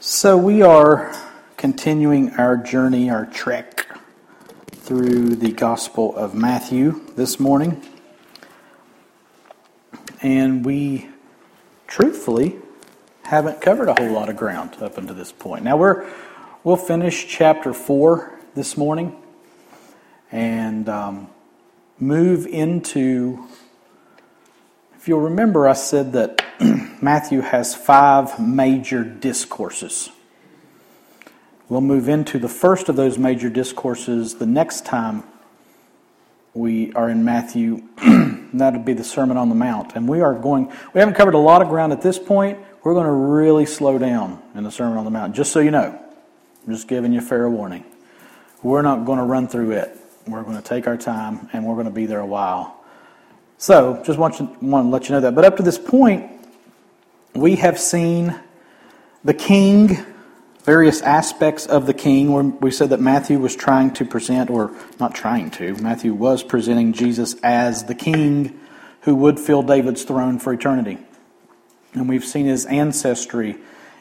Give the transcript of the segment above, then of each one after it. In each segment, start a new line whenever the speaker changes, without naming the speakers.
So, we are continuing our journey, our trek through the Gospel of Matthew this morning. And we truthfully haven't covered a whole lot of ground up until this point. Now, we're, we'll finish chapter 4 this morning and um, move into. You'll remember, I said that Matthew has five major discourses. We'll move into the first of those major discourses the next time we are in Matthew. That'll be the Sermon on the Mount. And we are going, we haven't covered a lot of ground at this point. We're going to really slow down in the Sermon on the Mount, just so you know. I'm just giving you fair warning. We're not going to run through it. We're going to take our time and we're going to be there a while. So, just want, you, want to let you know that. But up to this point, we have seen the king, various aspects of the king. We said that Matthew was trying to present, or not trying to, Matthew was presenting Jesus as the king who would fill David's throne for eternity. And we've seen his ancestry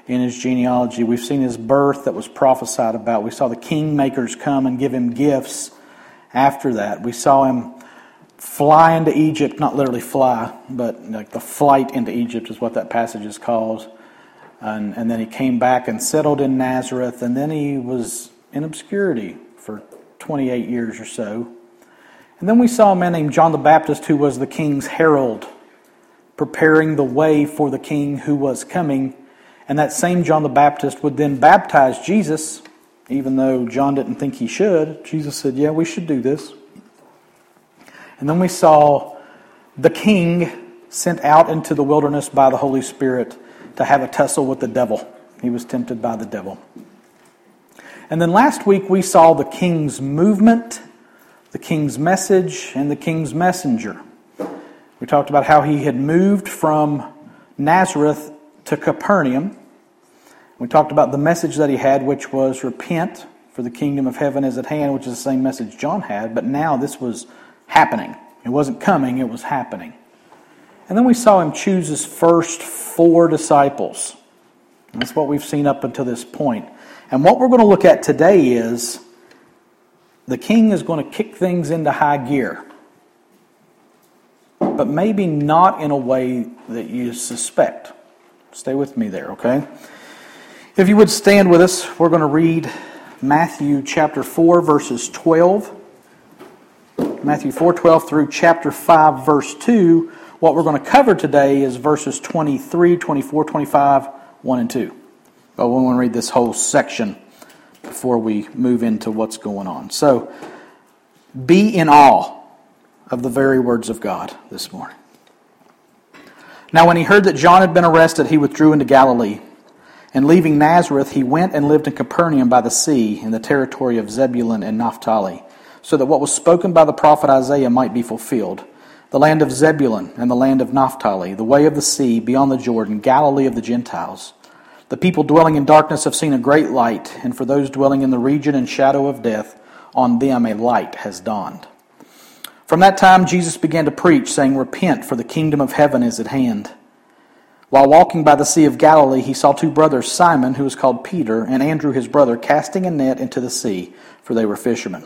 in his genealogy. We've seen his birth that was prophesied about. We saw the kingmakers come and give him gifts after that. We saw him fly into Egypt, not literally fly, but like the flight into Egypt is what that passage is called. And, and then he came back and settled in Nazareth, and then he was in obscurity for 28 years or so. And then we saw a man named John the Baptist who was the king's herald, preparing the way for the king who was coming. And that same John the Baptist would then baptize Jesus, even though John didn't think he should. Jesus said, Yeah, we should do this. And then we saw the king sent out into the wilderness by the Holy Spirit to have a tussle with the devil. He was tempted by the devil. And then last week we saw the king's movement, the king's message, and the king's messenger. We talked about how he had moved from Nazareth to Capernaum. We talked about the message that he had, which was repent, for the kingdom of heaven is at hand, which is the same message John had, but now this was happening. It wasn't coming, it was happening. And then we saw him choose his first four disciples. And that's what we've seen up until this point. And what we're going to look at today is the king is going to kick things into high gear. But maybe not in a way that you suspect. Stay with me there, okay? If you would stand with us, we're going to read Matthew chapter 4, verses 12 Matthew 4:12 through chapter 5 verse 2. What we're going to cover today is verses 23, 24, 25, 1 and 2. But we want to read this whole section before we move into what's going on. So, be in awe of the very words of God this morning. Now, when he heard that John had been arrested, he withdrew into Galilee. And leaving Nazareth, he went and lived in Capernaum by the sea, in the territory of Zebulun and Naphtali so that what was spoken by the prophet Isaiah might be fulfilled. The land of Zebulun and the land of Naphtali, the way of the sea beyond the Jordan, Galilee of the Gentiles. The people dwelling in darkness have seen a great light, and for those dwelling in the region and shadow of death, on them a light has dawned. From that time, Jesus began to preach, saying, Repent, for the kingdom of heaven is at hand. While walking by the Sea of Galilee, he saw two brothers, Simon, who was called Peter, and Andrew his brother, casting a net into the sea, for they were fishermen.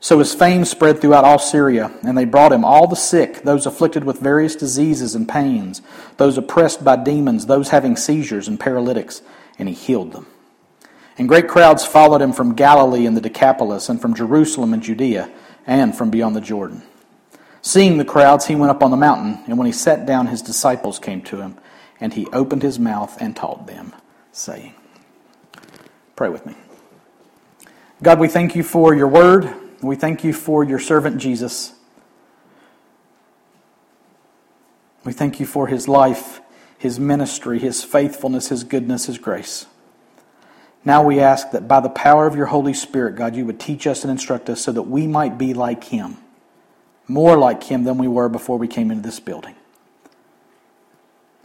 So his fame spread throughout all Syria, and they brought him all the sick, those afflicted with various diseases and pains, those oppressed by demons, those having seizures and paralytics, and he healed them. And great crowds followed him from Galilee and the Decapolis, and from Jerusalem and Judea, and from beyond the Jordan. Seeing the crowds, he went up on the mountain, and when he sat down, his disciples came to him, and he opened his mouth and taught them, saying, Pray with me. God, we thank you for your word. We thank you for your servant Jesus. We thank you for his life his ministry, his faithfulness, his goodness, his grace. Now we ask that by the power of your Holy Spirit, God, you would teach us and instruct us so that we might be like him, more like him than we were before we came into this building.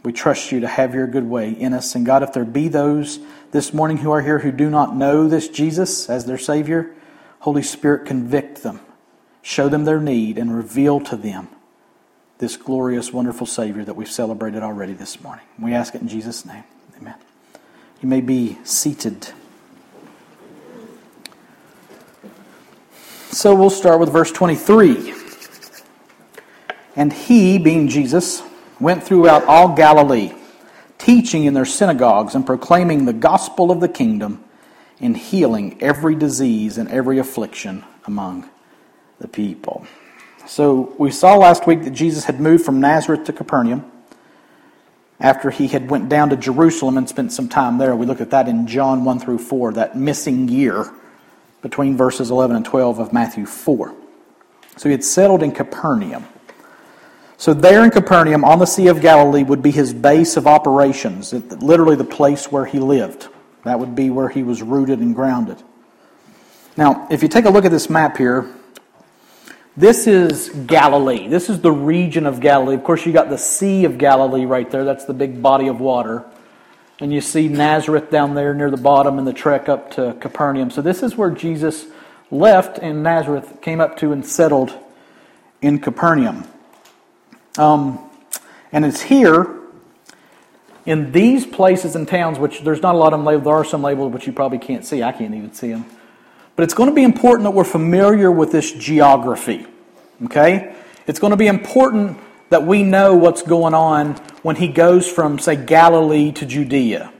We trust you to have your good way in us. And God, if there be those this morning who are here who do not know this Jesus as their Savior, Holy Spirit, convict them, show them their need, and reveal to them this glorious, wonderful Savior that we've celebrated already this morning. We ask it in Jesus' name. Amen. You may be seated. So we'll start with verse 23. And he, being Jesus, went throughout all Galilee, teaching in their synagogues and proclaiming the gospel of the kingdom and healing every disease and every affliction among the people. So we saw last week that Jesus had moved from Nazareth to Capernaum after he had went down to Jerusalem and spent some time there. We look at that in John 1 through 4, that missing year between verses 11 and 12 of Matthew 4. So he had settled in Capernaum. So there in Capernaum on the Sea of Galilee would be his base of operations, literally the place where he lived. That would be where he was rooted and grounded. Now, if you take a look at this map here, this is Galilee. This is the region of Galilee. Of course, you got the Sea of Galilee right there. That's the big body of water. And you see Nazareth down there near the bottom and the trek up to Capernaum. So this is where Jesus left in Nazareth, came up to and settled in Capernaum. Um, and it's here in these places and towns, which there's not a lot of them labeled, there are some labeled, but you probably can't see. I can't even see them. But it's going to be important that we're familiar with this geography. Okay? It's going to be important that we know what's going on when he goes from, say, Galilee to Judea.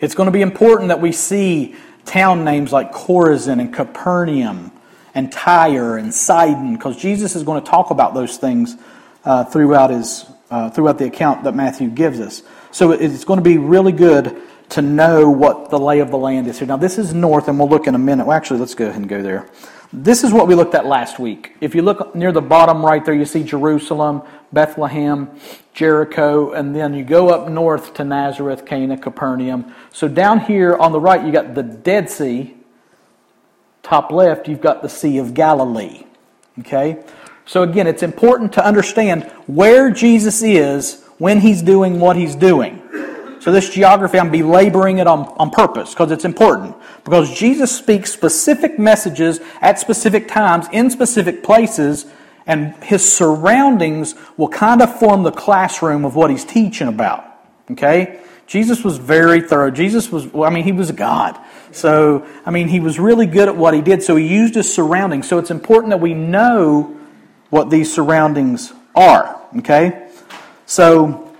It's going to be important that we see town names like Chorazin and Capernaum and Tyre and Sidon, because Jesus is going to talk about those things uh, throughout, his, uh, throughout the account that Matthew gives us. So it's going to be really good to know what the lay of the land is here. Now, this is north, and we'll look in a minute. Well, actually, let's go ahead and go there. This is what we looked at last week. If you look near the bottom right there, you see Jerusalem, Bethlehem, Jericho, and then you go up north to Nazareth, Cana, Capernaum. So down here on the right, you got the Dead Sea. Top left, you've got the Sea of Galilee. Okay? So again, it's important to understand where Jesus is when he's doing what he's doing. So, this geography, I'm belaboring it on, on purpose because it's important. Because Jesus speaks specific messages at specific times in specific places, and his surroundings will kind of form the classroom of what he's teaching about. Okay? Jesus was very thorough. Jesus was, well, I mean, he was a God. So, I mean, he was really good at what he did, so he used his surroundings. So, it's important that we know what these surroundings are. Okay? So,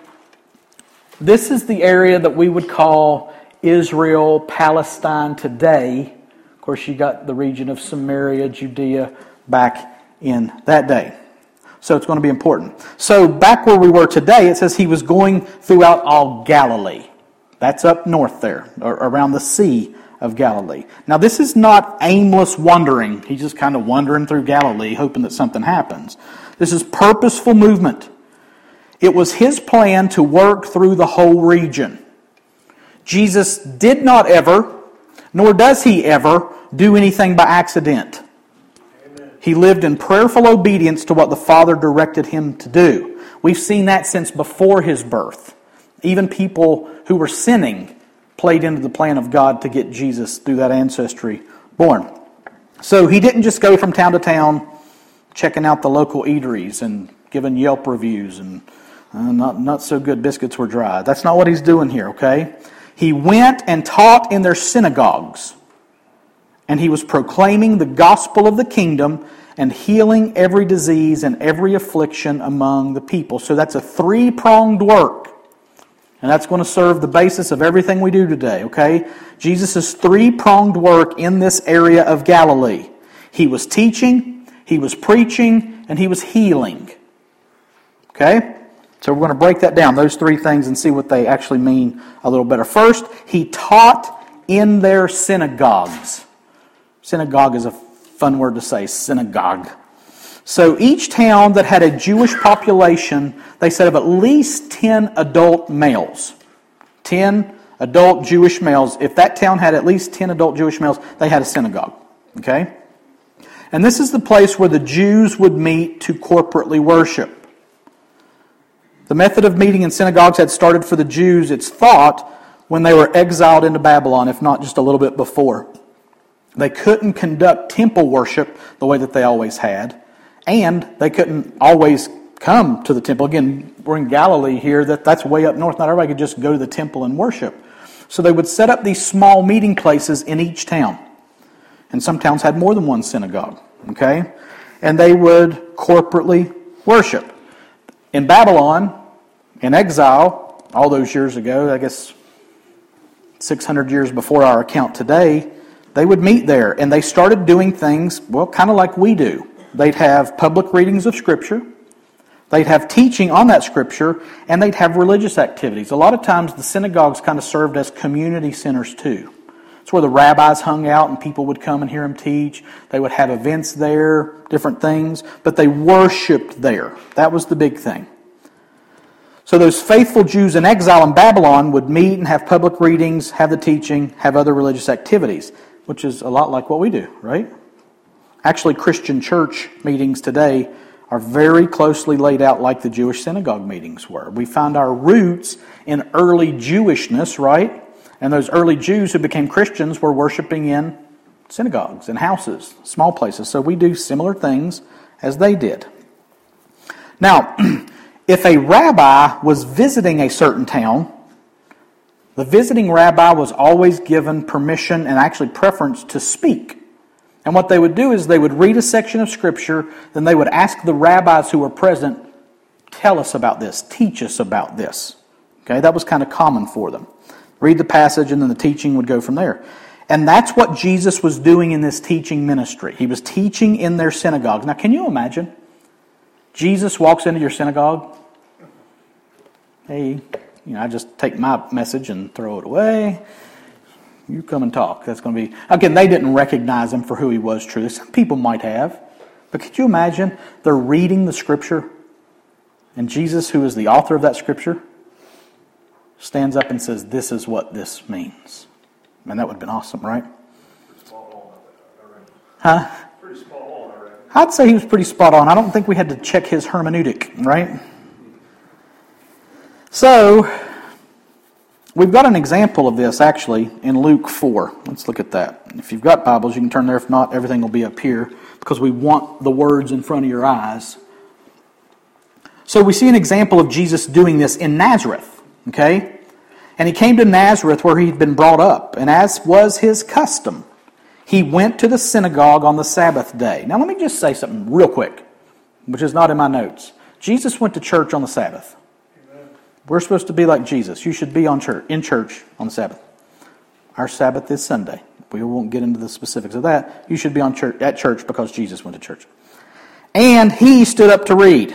this is the area that we would call Israel, Palestine today. Of course, you got the region of Samaria, Judea back in that day. So it's going to be important. So back where we were today, it says he was going throughout all Galilee. That's up north there, around the Sea of Galilee. Now, this is not aimless wandering. He's just kind of wandering through Galilee, hoping that something happens. This is purposeful movement. It was his plan to work through the whole region. Jesus did not ever, nor does he ever, do anything by accident. He lived in prayerful obedience to what the Father directed him to do. We've seen that since before his birth. Even people who were sinning played into the plan of God to get Jesus through that ancestry born. So he didn't just go from town to town checking out the local eateries and giving Yelp reviews and uh, not, not so good biscuits were dry. That's not what he's doing here, okay? He went and taught in their synagogues, and he was proclaiming the gospel of the kingdom and healing every disease and every affliction among the people. So that's a three pronged work. And that's going to serve the basis of everything we do today, okay? Jesus' three pronged work in this area of Galilee. He was teaching, he was preaching, and he was healing. Okay? So we're going to break that down, those three things, and see what they actually mean a little better. First, he taught in their synagogues. Synagogue is a fun word to say, synagogue. So each town that had a Jewish population, they said of at least 10 adult males. 10 adult Jewish males. If that town had at least 10 adult Jewish males, they had a synagogue. Okay? And this is the place where the Jews would meet to corporately worship. The method of meeting in synagogues had started for the Jews, it's thought, when they were exiled into Babylon, if not just a little bit before. They couldn't conduct temple worship the way that they always had, and they couldn't always come to the temple. Again, we're in Galilee here, that, that's way up north. Not everybody could just go to the temple and worship. So they would set up these small meeting places in each town. And some towns had more than one synagogue. Okay? And they would corporately worship. In Babylon, in exile, all those years ago, I guess 600 years before our account today, they would meet there and they started doing things, well, kind of like we do. They'd have public readings of Scripture, they'd have teaching on that Scripture, and they'd have religious activities. A lot of times the synagogues kind of served as community centers too. It's where the rabbis hung out and people would come and hear them teach. They would have events there, different things, but they worshiped there. That was the big thing. So those faithful Jews in exile in Babylon would meet and have public readings, have the teaching, have other religious activities, which is a lot like what we do, right? Actually, Christian church meetings today are very closely laid out like the Jewish synagogue meetings were. We find our roots in early Jewishness, right? And those early Jews who became Christians were worshiping in synagogues and houses, small places. So we do similar things as they did. Now, if a rabbi was visiting a certain town, the visiting rabbi was always given permission and actually preference to speak. And what they would do is they would read a section of Scripture, then they would ask the rabbis who were present, tell us about this, teach us about this. Okay, that was kind of common for them. Read the passage, and then the teaching would go from there. And that's what Jesus was doing in this teaching ministry. He was teaching in their synagogues. Now, can you imagine? Jesus walks into your synagogue. Hey, you know, I just take my message and throw it away. You come and talk. That's going to be. Again, they didn't recognize him for who he was truly. Some people might have. But could you imagine? They're reading the scripture, and Jesus, who is the author of that scripture, stands up and says, This is what this means. Man, that would have been awesome, right? Huh? I'd say he was pretty spot on. I don't think we had to check his hermeneutic, right? So, we've got an example of this actually in Luke 4. Let's look at that. If you've got Bibles, you can turn there. If not, everything will be up here because we want the words in front of your eyes. So, we see an example of Jesus doing this in Nazareth, okay? And he came to Nazareth where he'd been brought up, and as was his custom, he went to the synagogue on the Sabbath day. Now, let me just say something real quick, which is not in my notes. Jesus went to church on the Sabbath. We're supposed to be like Jesus. You should be on church, in church on the Sabbath. Our Sabbath is Sunday. We won't get into the specifics of that. You should be on church, at church because Jesus went to church. And he stood up to read.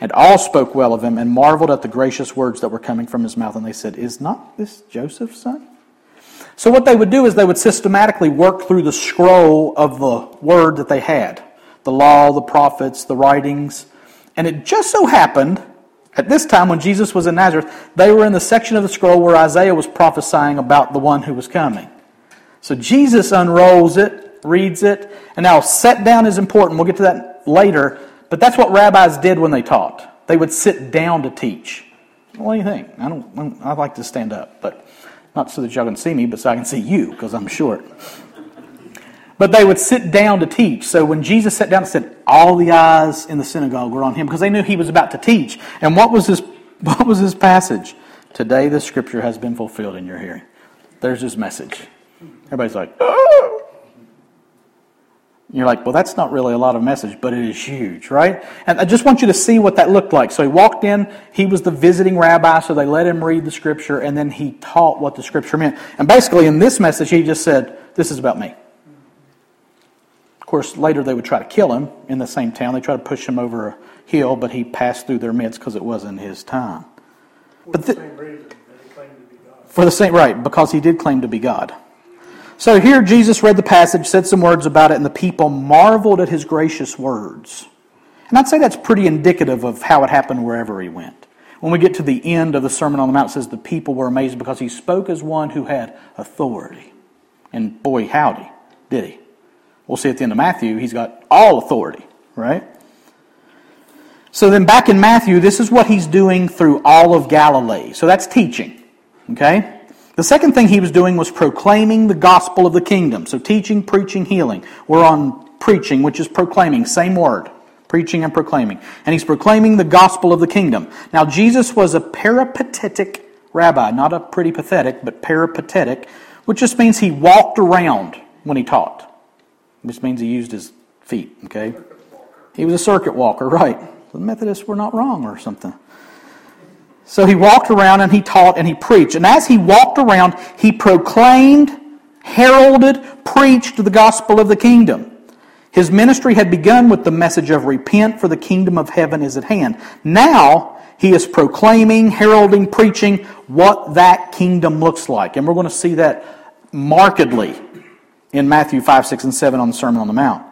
And all spoke well of him and marveled at the gracious words that were coming from his mouth. And they said, Is not this Joseph's son? So, what they would do is they would systematically work through the scroll of the word that they had the law, the prophets, the writings. And it just so happened, at this time when Jesus was in Nazareth, they were in the section of the scroll where Isaiah was prophesying about the one who was coming. So, Jesus unrolls it, reads it, and now set down is important. We'll get to that later. But that's what rabbis did when they taught. They would sit down to teach. What do you think? I don't. I like to stand up, but not so that y'all can see me, but so I can see you because I'm short. But they would sit down to teach. So when Jesus sat down and said, all the eyes in the synagogue were on him because they knew he was about to teach. And what was his what was his passage? Today the scripture has been fulfilled in your hearing. There's his message. Everybody's like, oh. You're like, well, that's not really a lot of message, but it is huge, right? And I just want you to see what that looked like. So he walked in, he was the visiting rabbi, so they let him read the scripture, and then he taught what the scripture meant. And basically, in this message, he just said, This is about me. Of course, later they would try to kill him in the same town. They tried to push him over a hill, but he passed through their midst because it wasn't his time.
For the same reason that he claimed to be God.
For the same, right, because he did claim to be God. So here Jesus read the passage, said some words about it, and the people marveled at his gracious words. And I'd say that's pretty indicative of how it happened wherever he went. When we get to the end of the Sermon on the Mount, it says the people were amazed because he spoke as one who had authority. And boy, howdy, did he. We'll see at the end of Matthew, he's got all authority, right? So then back in Matthew, this is what he's doing through all of Galilee. So that's teaching, okay? The second thing he was doing was proclaiming the gospel of the kingdom. So teaching, preaching, healing. We're on preaching, which is proclaiming, same word. Preaching and proclaiming. And he's proclaiming the gospel of the kingdom. Now, Jesus was a peripatetic rabbi, not a pretty pathetic, but peripatetic, which just means he walked around when he taught. Which means he used his feet, okay? He was a circuit walker, right. The Methodists were not wrong or something. So he walked around and he taught and he preached. And as he walked around, he proclaimed, heralded, preached the gospel of the kingdom. His ministry had begun with the message of repent, for the kingdom of heaven is at hand. Now he is proclaiming, heralding, preaching what that kingdom looks like. And we're going to see that markedly in Matthew 5, 6, and 7 on the Sermon on the Mount.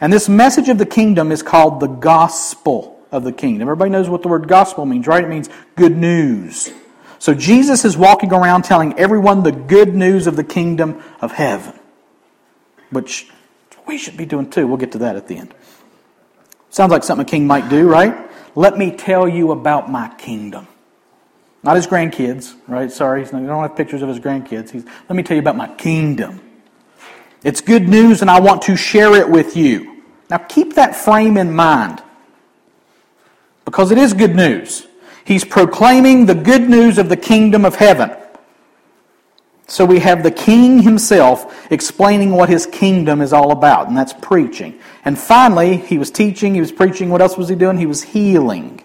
And this message of the kingdom is called the gospel of the kingdom. Everybody knows what the word gospel means, right? It means good news. So Jesus is walking around telling everyone the good news of the kingdom of heaven, which we should be doing too. We'll get to that at the end. Sounds like something a king might do, right? Let me tell you about my kingdom. Not his grandkids, right? Sorry, not, don't have pictures of his grandkids. He's, let me tell you about my kingdom. It's good news, and I want to share it with you. Now, keep that frame in mind because it is good news. He's proclaiming the good news of the kingdom of heaven. So we have the king himself explaining what his kingdom is all about, and that's preaching. And finally, he was teaching, he was preaching. What else was he doing? He was healing.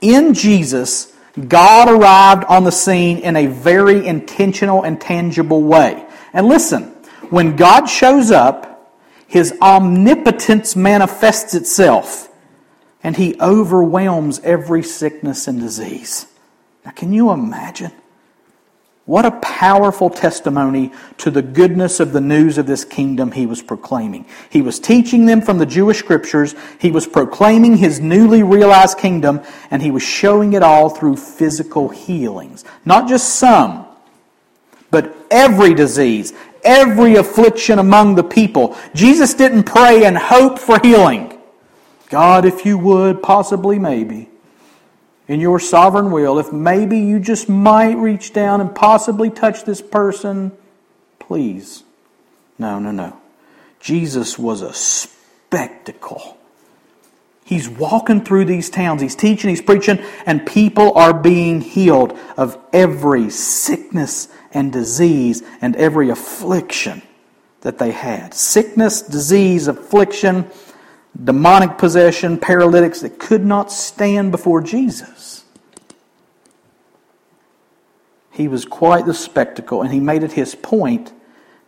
In Jesus, God arrived on the scene in a very intentional and tangible way. And listen, when God shows up, his omnipotence manifests itself and he overwhelms every sickness and disease. Now, can you imagine? What a powerful testimony to the goodness of the news of this kingdom he was proclaiming. He was teaching them from the Jewish scriptures, he was proclaiming his newly realized kingdom, and he was showing it all through physical healings. Not just some, but every disease, every affliction among the people. Jesus didn't pray and hope for healing. God, if you would, possibly, maybe, in your sovereign will, if maybe you just might reach down and possibly touch this person, please. No, no, no. Jesus was a spectacle. He's walking through these towns, he's teaching, he's preaching, and people are being healed of every sickness and disease and every affliction that they had. Sickness, disease, affliction, demonic possession, paralytics that could not stand before Jesus. He was quite the spectacle, and he made it his point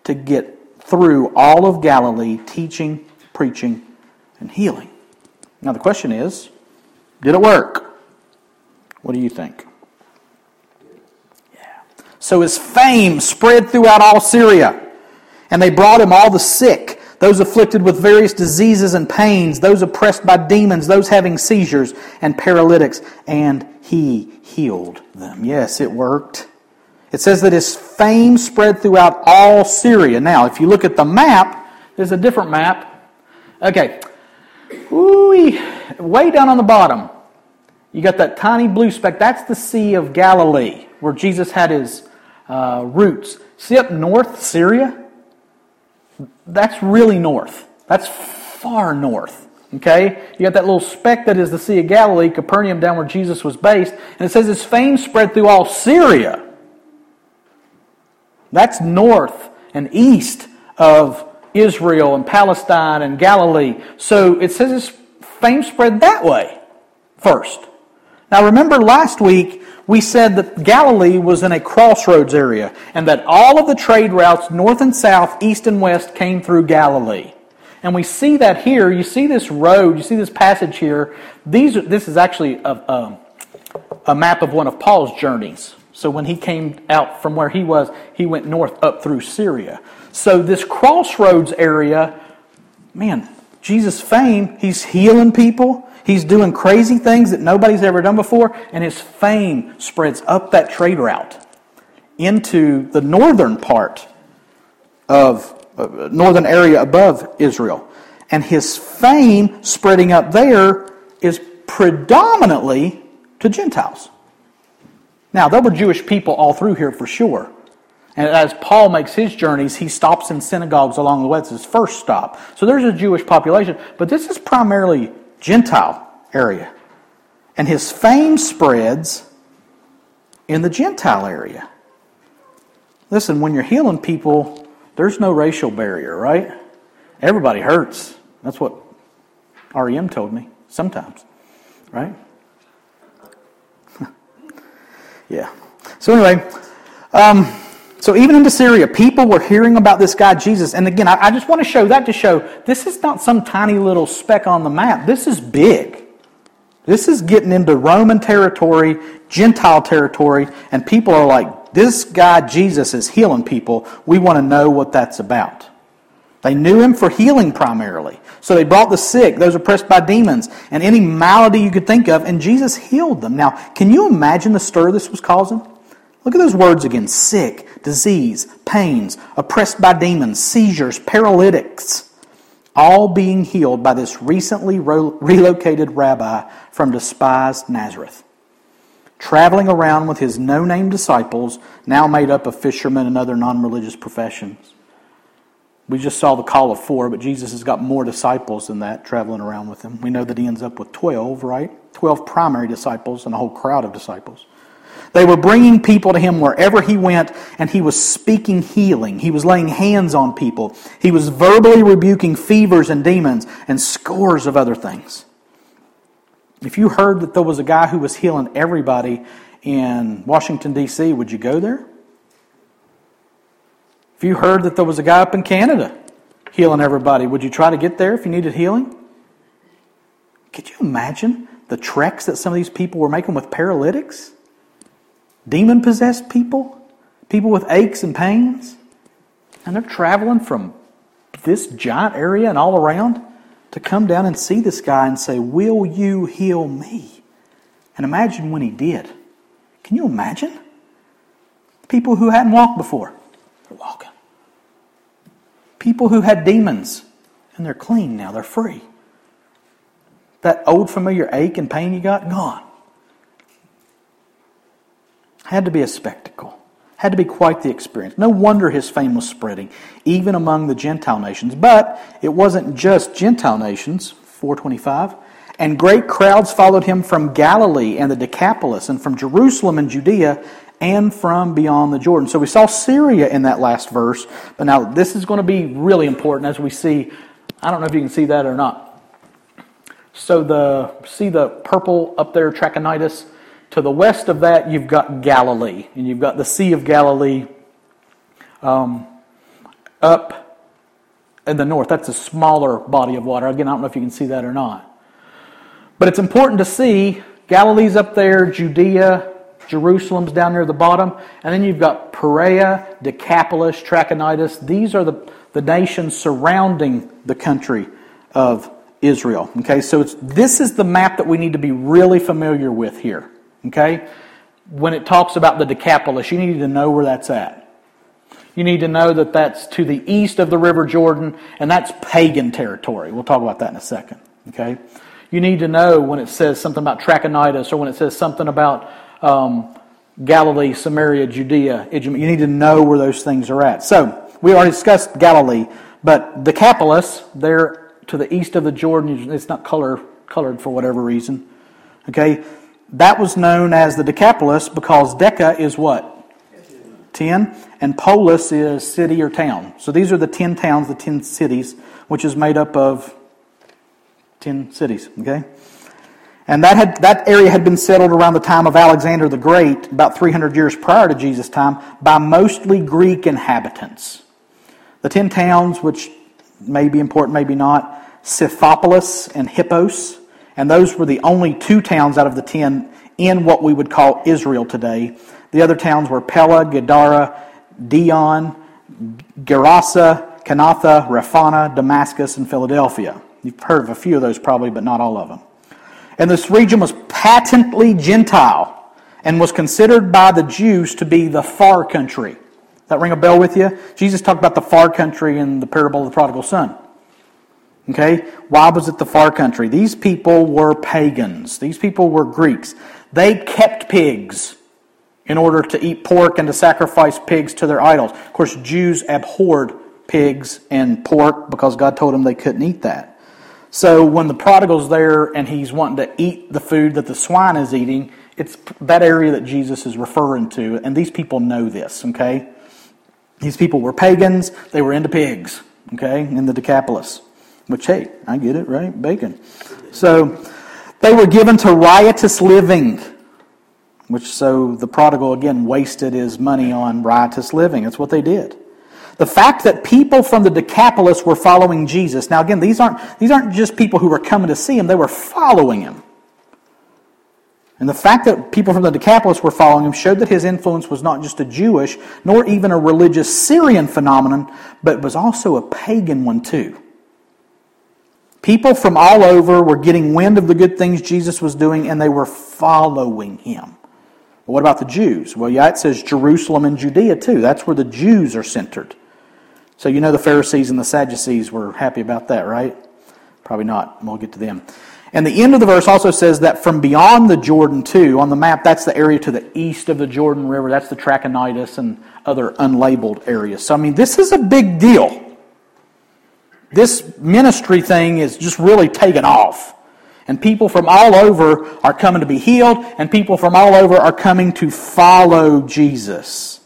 to get through all of Galilee teaching, preaching, and healing. Now, the question is did it work? What do you think? Yeah. So his fame spread throughout all Syria, and they brought him all the sick those afflicted with various diseases and pains, those oppressed by demons, those having seizures and paralytics, and he healed them. Yes, it worked. It says that his fame spread throughout all Syria. Now, if you look at the map, there's a different map. Okay. Ooh, way down on the bottom, you got that tiny blue speck. That's the Sea of Galilee, where Jesus had his uh, roots. See up north, Syria? That's really north. That's far north. Okay? You got that little speck that is the Sea of Galilee, Capernaum, down where Jesus was based. And it says his fame spread through all Syria. That's north and east of Israel and Palestine and Galilee. So it says his fame spread that way first. Now remember last week we said that Galilee was in a crossroads area and that all of the trade routes north and south, east and west came through Galilee. And we see that here. You see this road, you see this passage here. These, this is actually a, a, a map of one of Paul's journeys. So when he came out from where he was, he went north up through Syria. So this crossroads area, man, Jesus' fame, he's healing people. He's doing crazy things that nobody's ever done before, and his fame spreads up that trade route into the northern part of uh, northern area above Israel. And his fame spreading up there is predominantly to Gentiles. Now, there were Jewish people all through here for sure. And as Paul makes his journeys, he stops in synagogues along the way. It's his first stop. So there's a Jewish population, but this is primarily Gentile area. And his fame spreads in the Gentile area. Listen, when you're healing people, there's no racial barrier, right? Everybody hurts. That's what REM told me sometimes, right? Yeah. So anyway, um, so even into Syria, people were hearing about this guy Jesus. And again, I, I just want to show that to show this is not some tiny little speck on the map. This is big. This is getting into Roman territory, Gentile territory, and people are like, this guy Jesus is healing people. We want to know what that's about. They knew him for healing primarily. So they brought the sick, those oppressed by demons, and any malady you could think of, and Jesus healed them. Now, can you imagine the stir this was causing? Look at those words again sick, disease, pains, oppressed by demons, seizures, paralytics, all being healed by this recently relocated rabbi from despised Nazareth. Traveling around with his no name disciples, now made up of fishermen and other non religious professions. We just saw the call of four, but Jesus has got more disciples than that traveling around with him. We know that he ends up with 12, right? 12 primary disciples and a whole crowd of disciples. They were bringing people to him wherever he went, and he was speaking healing. He was laying hands on people. He was verbally rebuking fevers and demons and scores of other things. If you heard that there was a guy who was healing everybody in Washington, D.C., would you go there? If you heard that there was a guy up in Canada healing everybody, would you try to get there if you needed healing? Could you imagine the treks that some of these people were making with paralytics? Demon possessed people? People with aches and pains? And they're traveling from this giant area and all around to come down and see this guy and say, Will you heal me? And imagine when he did. Can you imagine? People who hadn't walked before. They're walking. People who had demons, and they're clean now, they're free. That old familiar ache and pain you got, gone. Had to be a spectacle. Had to be quite the experience. No wonder his fame was spreading, even among the Gentile nations. But it wasn't just Gentile nations, 425. And great crowds followed him from Galilee and the Decapolis, and from Jerusalem and Judea, and from beyond the Jordan. So we saw Syria in that last verse, but now this is going to be really important as we see. I don't know if you can see that or not. So the see the purple up there, Trachonitis. To the west of that, you've got Galilee, and you've got the Sea of Galilee. Um, up in the north, that's a smaller body of water. Again, I don't know if you can see that or not. But it's important to see Galilee's up there, Judea, Jerusalem's down near the bottom. And then you've got Perea, Decapolis, Trachonitis. These are the, the nations surrounding the country of Israel. Okay, so this is the map that we need to be really familiar with here. Okay? When it talks about the Decapolis, you need to know where that's at. You need to know that that's to the east of the River Jordan, and that's pagan territory. We'll talk about that in a second. Okay? You need to know when it says something about Trachonitis or when it says something about um, Galilee, Samaria, Judea, You need to know where those things are at. So, we already discussed Galilee, but the Decapolis, there to the east of the Jordan, it's not color, colored for whatever reason. Okay? That was known as the Decapolis because Deca is what? ten, and polis is city or town. So these are the ten towns, the ten cities, which is made up of ten cities. Okay, and that had that area had been settled around the time of Alexander the Great, about 300 years prior to Jesus' time, by mostly Greek inhabitants. The ten towns, which may be important, maybe not, Scythopolis and Hippos, and those were the only two towns out of the ten in what we would call Israel today. The other towns were Pella, Gadara, Dion, Gerasa, Kanatha, Raphana, Damascus, and Philadelphia. You've heard of a few of those probably, but not all of them. And this region was patently Gentile and was considered by the Jews to be the far country. That ring a bell with you? Jesus talked about the far country in the parable of the prodigal son. Okay? Why was it the far country? These people were pagans. These people were Greeks. They kept pigs in order to eat pork and to sacrifice pigs to their idols. Of course, Jews abhorred pigs and pork because God told them they couldn't eat that. So when the prodigal's there and he's wanting to eat the food that the swine is eating, it's that area that Jesus is referring to. And these people know this, okay? These people were pagans, they were into pigs, okay, in the Decapolis. Which, hey, I get it, right? Bacon. So they were given to riotous living, which so the prodigal again wasted his money on riotous living. That's what they did. The fact that people from the Decapolis were following Jesus. Now, again, these aren't, these aren't just people who were coming to see him, they were following him. And the fact that people from the Decapolis were following him showed that his influence was not just a Jewish, nor even a religious Syrian phenomenon, but was also a pagan one too. People from all over were getting wind of the good things Jesus was doing and they were following him. But what about the Jews? Well, yeah, it says Jerusalem and Judea too. That's where the Jews are centered. So you know the Pharisees and the Sadducees were happy about that, right? Probably not. We'll get to them. And the end of the verse also says that from beyond the Jordan, too, on the map, that's the area to the east of the Jordan River. That's the Trachonitis and other unlabeled areas. So, I mean, this is a big deal this ministry thing is just really taken off. And people from all over are coming to be healed, and people from all over are coming to follow Jesus.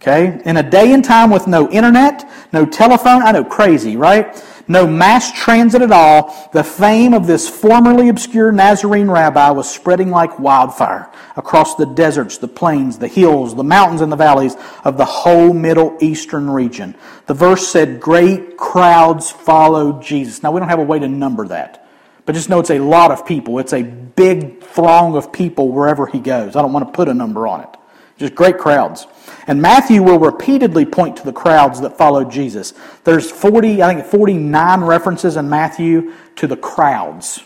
Okay? In a day and time with no internet, no telephone, I know crazy, right? No mass transit at all, the fame of this formerly obscure Nazarene rabbi was spreading like wildfire across the deserts, the plains, the hills, the mountains, and the valleys of the whole Middle Eastern region. The verse said, Great crowds followed Jesus. Now, we don't have a way to number that, but just know it's a lot of people. It's a big throng of people wherever he goes. I don't want to put a number on it. Just great crowds. And Matthew will repeatedly point to the crowds that followed Jesus. There's 40, I think 49 references in Matthew to the crowds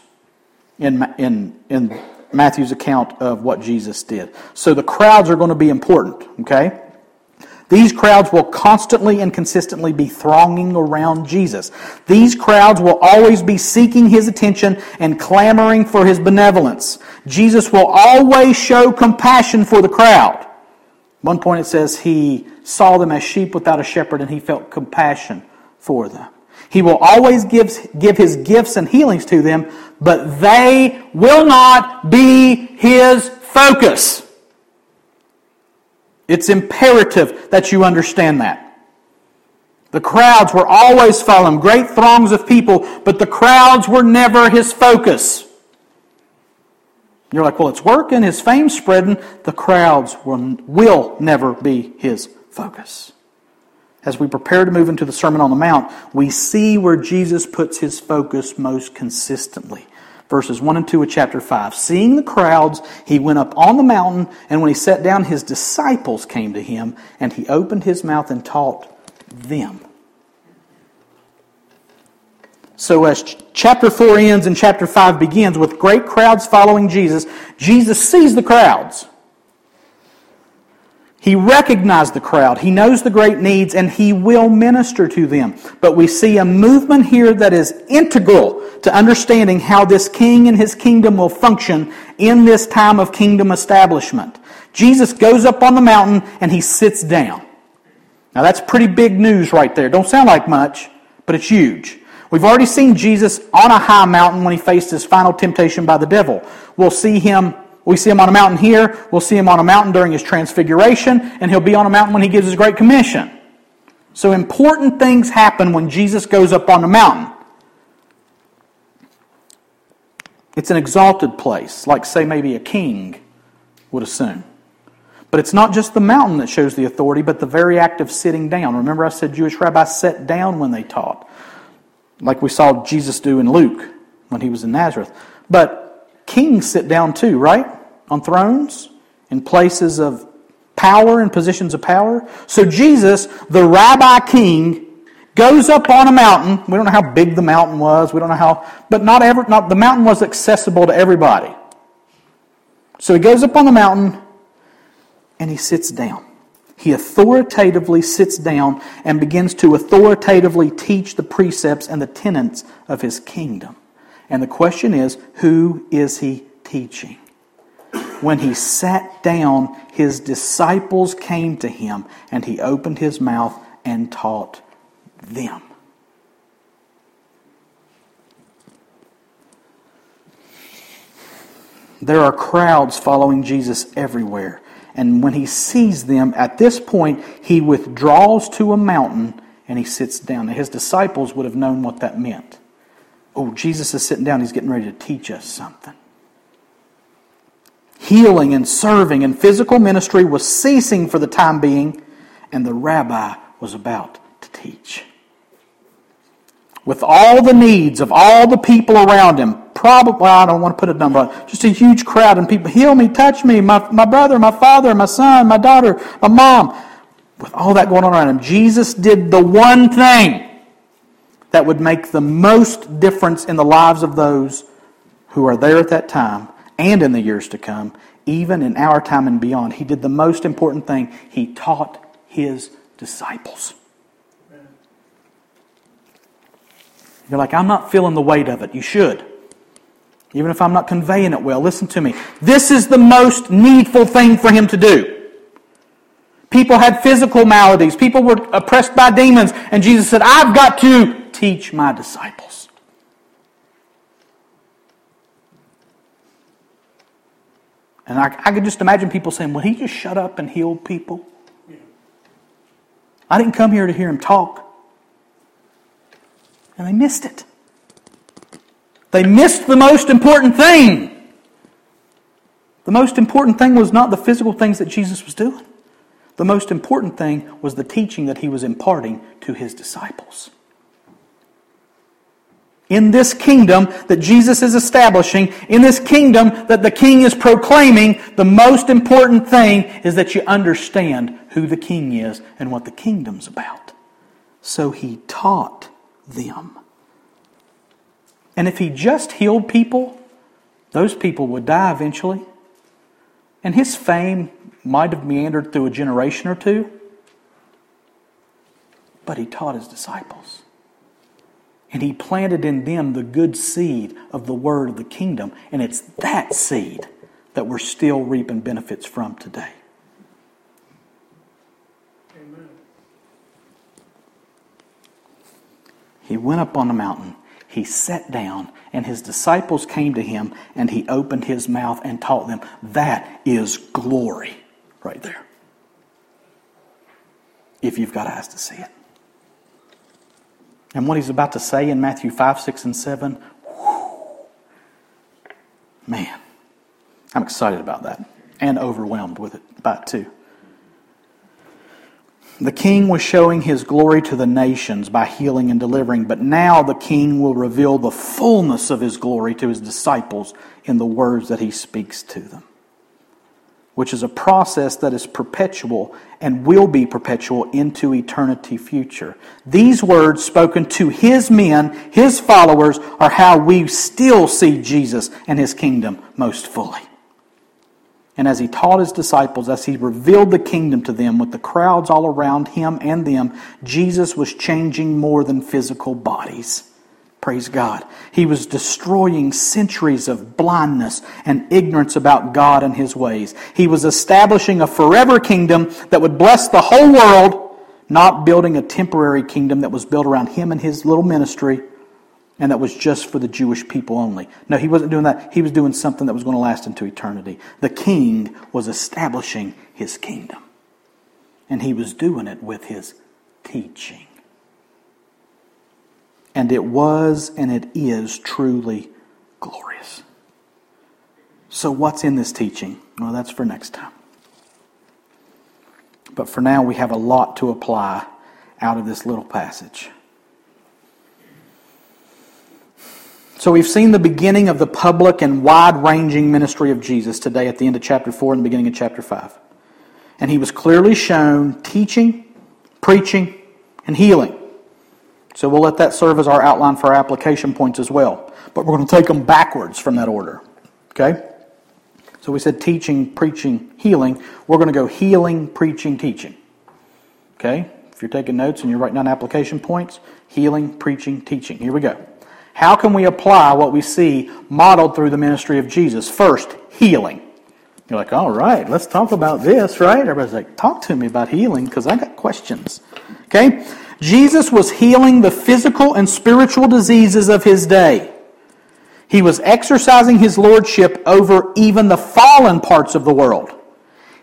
in, in, in Matthew's account of what Jesus did. So the crowds are going to be important, okay? These crowds will constantly and consistently be thronging around Jesus. These crowds will always be seeking his attention and clamoring for his benevolence. Jesus will always show compassion for the crowd. One point it says he saw them as sheep without a shepherd and he felt compassion for them. He will always give, give his gifts and healings to them, but they will not be his focus. It's imperative that you understand that. The crowds were always following, great throngs of people, but the crowds were never his focus. You're like, well, it's working, his fame's spreading. The crowds will, will never be his focus. As we prepare to move into the Sermon on the Mount, we see where Jesus puts his focus most consistently verses 1 and 2 of chapter 5. Seeing the crowds, he went up on the mountain, and when he sat down, his disciples came to him, and he opened his mouth and taught them. So, as chapter 4 ends and chapter 5 begins with great crowds following Jesus, Jesus sees the crowds. He recognized the crowd. He knows the great needs and he will minister to them. But we see a movement here that is integral to understanding how this king and his kingdom will function in this time of kingdom establishment. Jesus goes up on the mountain and he sits down. Now that's pretty big news right there. Don't sound like much, but it's huge. We've already seen Jesus on a high mountain when he faced his final temptation by the devil. We'll see him We see him on a mountain here. We'll see him on a mountain during his transfiguration, and he'll be on a mountain when he gives his great commission. So important things happen when Jesus goes up on the mountain. It's an exalted place, like, say, maybe a king would assume. But it's not just the mountain that shows the authority, but the very act of sitting down. Remember, I said Jewish rabbis sat down when they taught, like we saw Jesus do in Luke when he was in Nazareth. But kings sit down too, right? On thrones, in places of power and positions of power. So Jesus, the rabbi king, goes up on a mountain. We don't know how big the mountain was. We don't know how, but not ever, not, the mountain was accessible to everybody. So he goes up on the mountain and he sits down. He authoritatively sits down and begins to authoritatively teach the precepts and the tenets of his kingdom. And the question is, who is he teaching? When he sat down, his disciples came to him, and he opened his mouth and taught them. There are crowds following Jesus everywhere. And when he sees them, at this point, he withdraws to a mountain and he sits down. Now, his disciples would have known what that meant. Oh, Jesus is sitting down. He's getting ready to teach us something. Healing and serving and physical ministry was ceasing for the time being, and the rabbi was about to teach. With all the needs of all the people around him, probably, I don't want to put a number on just a huge crowd and people, heal me, touch me, my, my brother, my father, my son, my daughter, my mom. With all that going on around him, Jesus did the one thing that would make the most difference in the lives of those who are there at that time and in the years to come, even in our time and beyond. He did the most important thing. He taught his disciples. You're like, I'm not feeling the weight of it. You should. Even if I'm not conveying it well, listen to me. This is the most needful thing for him to do. People had physical maladies. People were oppressed by demons. And Jesus said, I've got to teach my disciples. And I, I could just imagine people saying, Would he just shut up and heal people? I didn't come here to hear him talk. And they missed it. They missed the most important thing. The most important thing was not the physical things that Jesus was doing. The most important thing was the teaching that he was imparting to his disciples. In this kingdom that Jesus is establishing, in this kingdom that the king is proclaiming, the most important thing is that you understand who the king is and what the kingdom's about. So he taught them. And if he just healed people, those people would die eventually. And his fame might have meandered through a generation or two. But he taught his disciples. And he planted in them the good seed of the word of the kingdom. And it's that seed that we're still reaping benefits from today. Amen. He went up on the mountain he sat down, and his disciples came to him, and he opened his mouth and taught them. That is glory right there. If you've got eyes to see it. And what he's about to say in Matthew 5, 6, and 7, whew, man, I'm excited about that and overwhelmed with it by too. The king was showing his glory to the nations by healing and delivering, but now the king will reveal the fullness of his glory to his disciples in the words that he speaks to them, which is a process that is perpetual and will be perpetual into eternity future. These words spoken to his men, his followers, are how we still see Jesus and his kingdom most fully. And as he taught his disciples, as he revealed the kingdom to them with the crowds all around him and them, Jesus was changing more than physical bodies. Praise God. He was destroying centuries of blindness and ignorance about God and his ways. He was establishing a forever kingdom that would bless the whole world, not building a temporary kingdom that was built around him and his little ministry and that was just for the Jewish people only. No, he wasn't doing that. He was doing something that was going to last into eternity. The king was establishing his kingdom, and he was doing it with his teaching. And it was and it is truly glorious. So, what's in this teaching? Well, that's for next time. But for now, we have a lot to apply out of this little passage. So we've seen the beginning of the public and wide ranging ministry of Jesus today at the end of chapter 4 and the beginning of chapter 5. And he was clearly shown teaching, preaching, and healing. So we'll let that serve as our outline for our application points as well. But we're going to take them backwards from that order. Okay? So we said teaching, preaching, healing. We're going to go healing, preaching, teaching. Okay? If you're taking notes and you're writing down application points, healing, preaching, teaching. Here we go. How can we apply what we see modeled through the ministry of Jesus? First, healing. You're like, all right, let's talk about this, right? Everybody's like, talk to me about healing because I got questions. Okay? Jesus was healing the physical and spiritual diseases of his day. He was exercising his lordship over even the fallen parts of the world.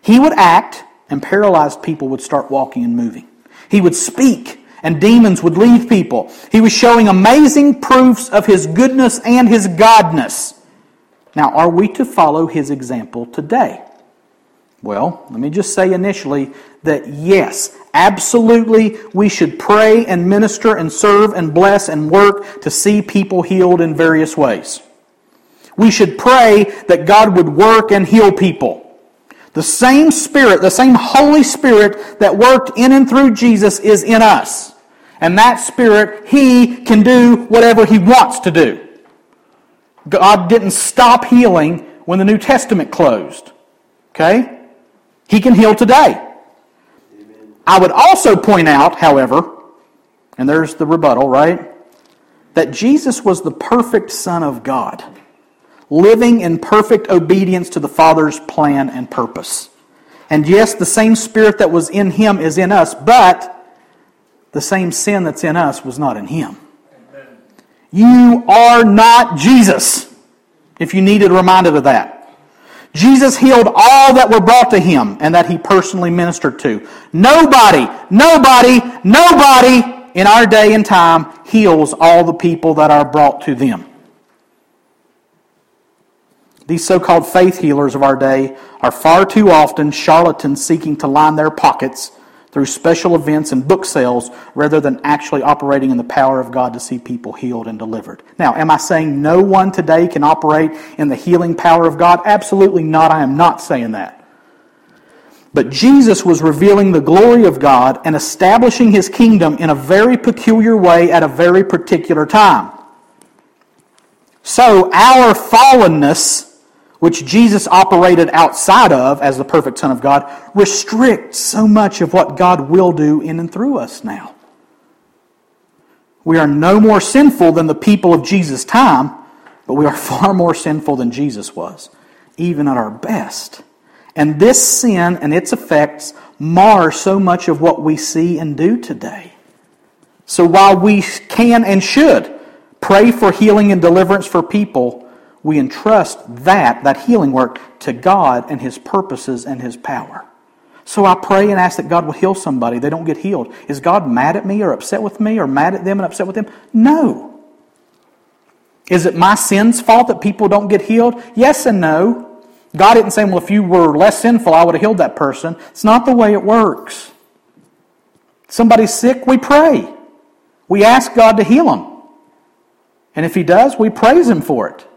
He would act, and paralyzed people would start walking and moving. He would speak, and demons would leave people. He was showing amazing proofs of his goodness and his godness. Now, are we to follow his example today? Well, let me just say initially that yes, absolutely, we should pray and minister and serve and bless and work to see people healed in various ways. We should pray that God would work and heal people. The same Spirit, the same Holy Spirit that worked in and through Jesus is in us. And that Spirit, He can do whatever He wants to do. God didn't stop healing when the New Testament closed. Okay? He can heal today. I would also point out, however, and there's the rebuttal, right? That Jesus was the perfect Son of God living in perfect obedience to the Father's plan and purpose. And yes, the same Spirit that was in him is in us, but the same sin that's in us was not in him. Amen. You are not Jesus, if you needed reminded of that. Jesus healed all that were brought to him and that he personally ministered to. Nobody, nobody, nobody in our day and time heals all the people that are brought to them. These so called faith healers of our day are far too often charlatans seeking to line their pockets through special events and book sales rather than actually operating in the power of God to see people healed and delivered. Now, am I saying no one today can operate in the healing power of God? Absolutely not. I am not saying that. But Jesus was revealing the glory of God and establishing his kingdom in a very peculiar way at a very particular time. So, our fallenness which Jesus operated outside of as the perfect Son of God, restricts so much of what God will do in and through us now. We are no more sinful than the people of Jesus' time, but we are far more sinful than Jesus was, even at our best. And this sin and its effects mar so much of what we see and do today. So while we can and should pray for healing and deliverance for people, we entrust that, that healing work, to God and His purposes and His power. So I pray and ask that God will heal somebody. They don't get healed. Is God mad at me or upset with me or mad at them and upset with them? No. Is it my sin's fault that people don't get healed? Yes and no. God didn't say, well, if you were less sinful, I would have healed that person. It's not the way it works. Somebody's sick, we pray. We ask God to heal them. And if He does, we praise Him for it.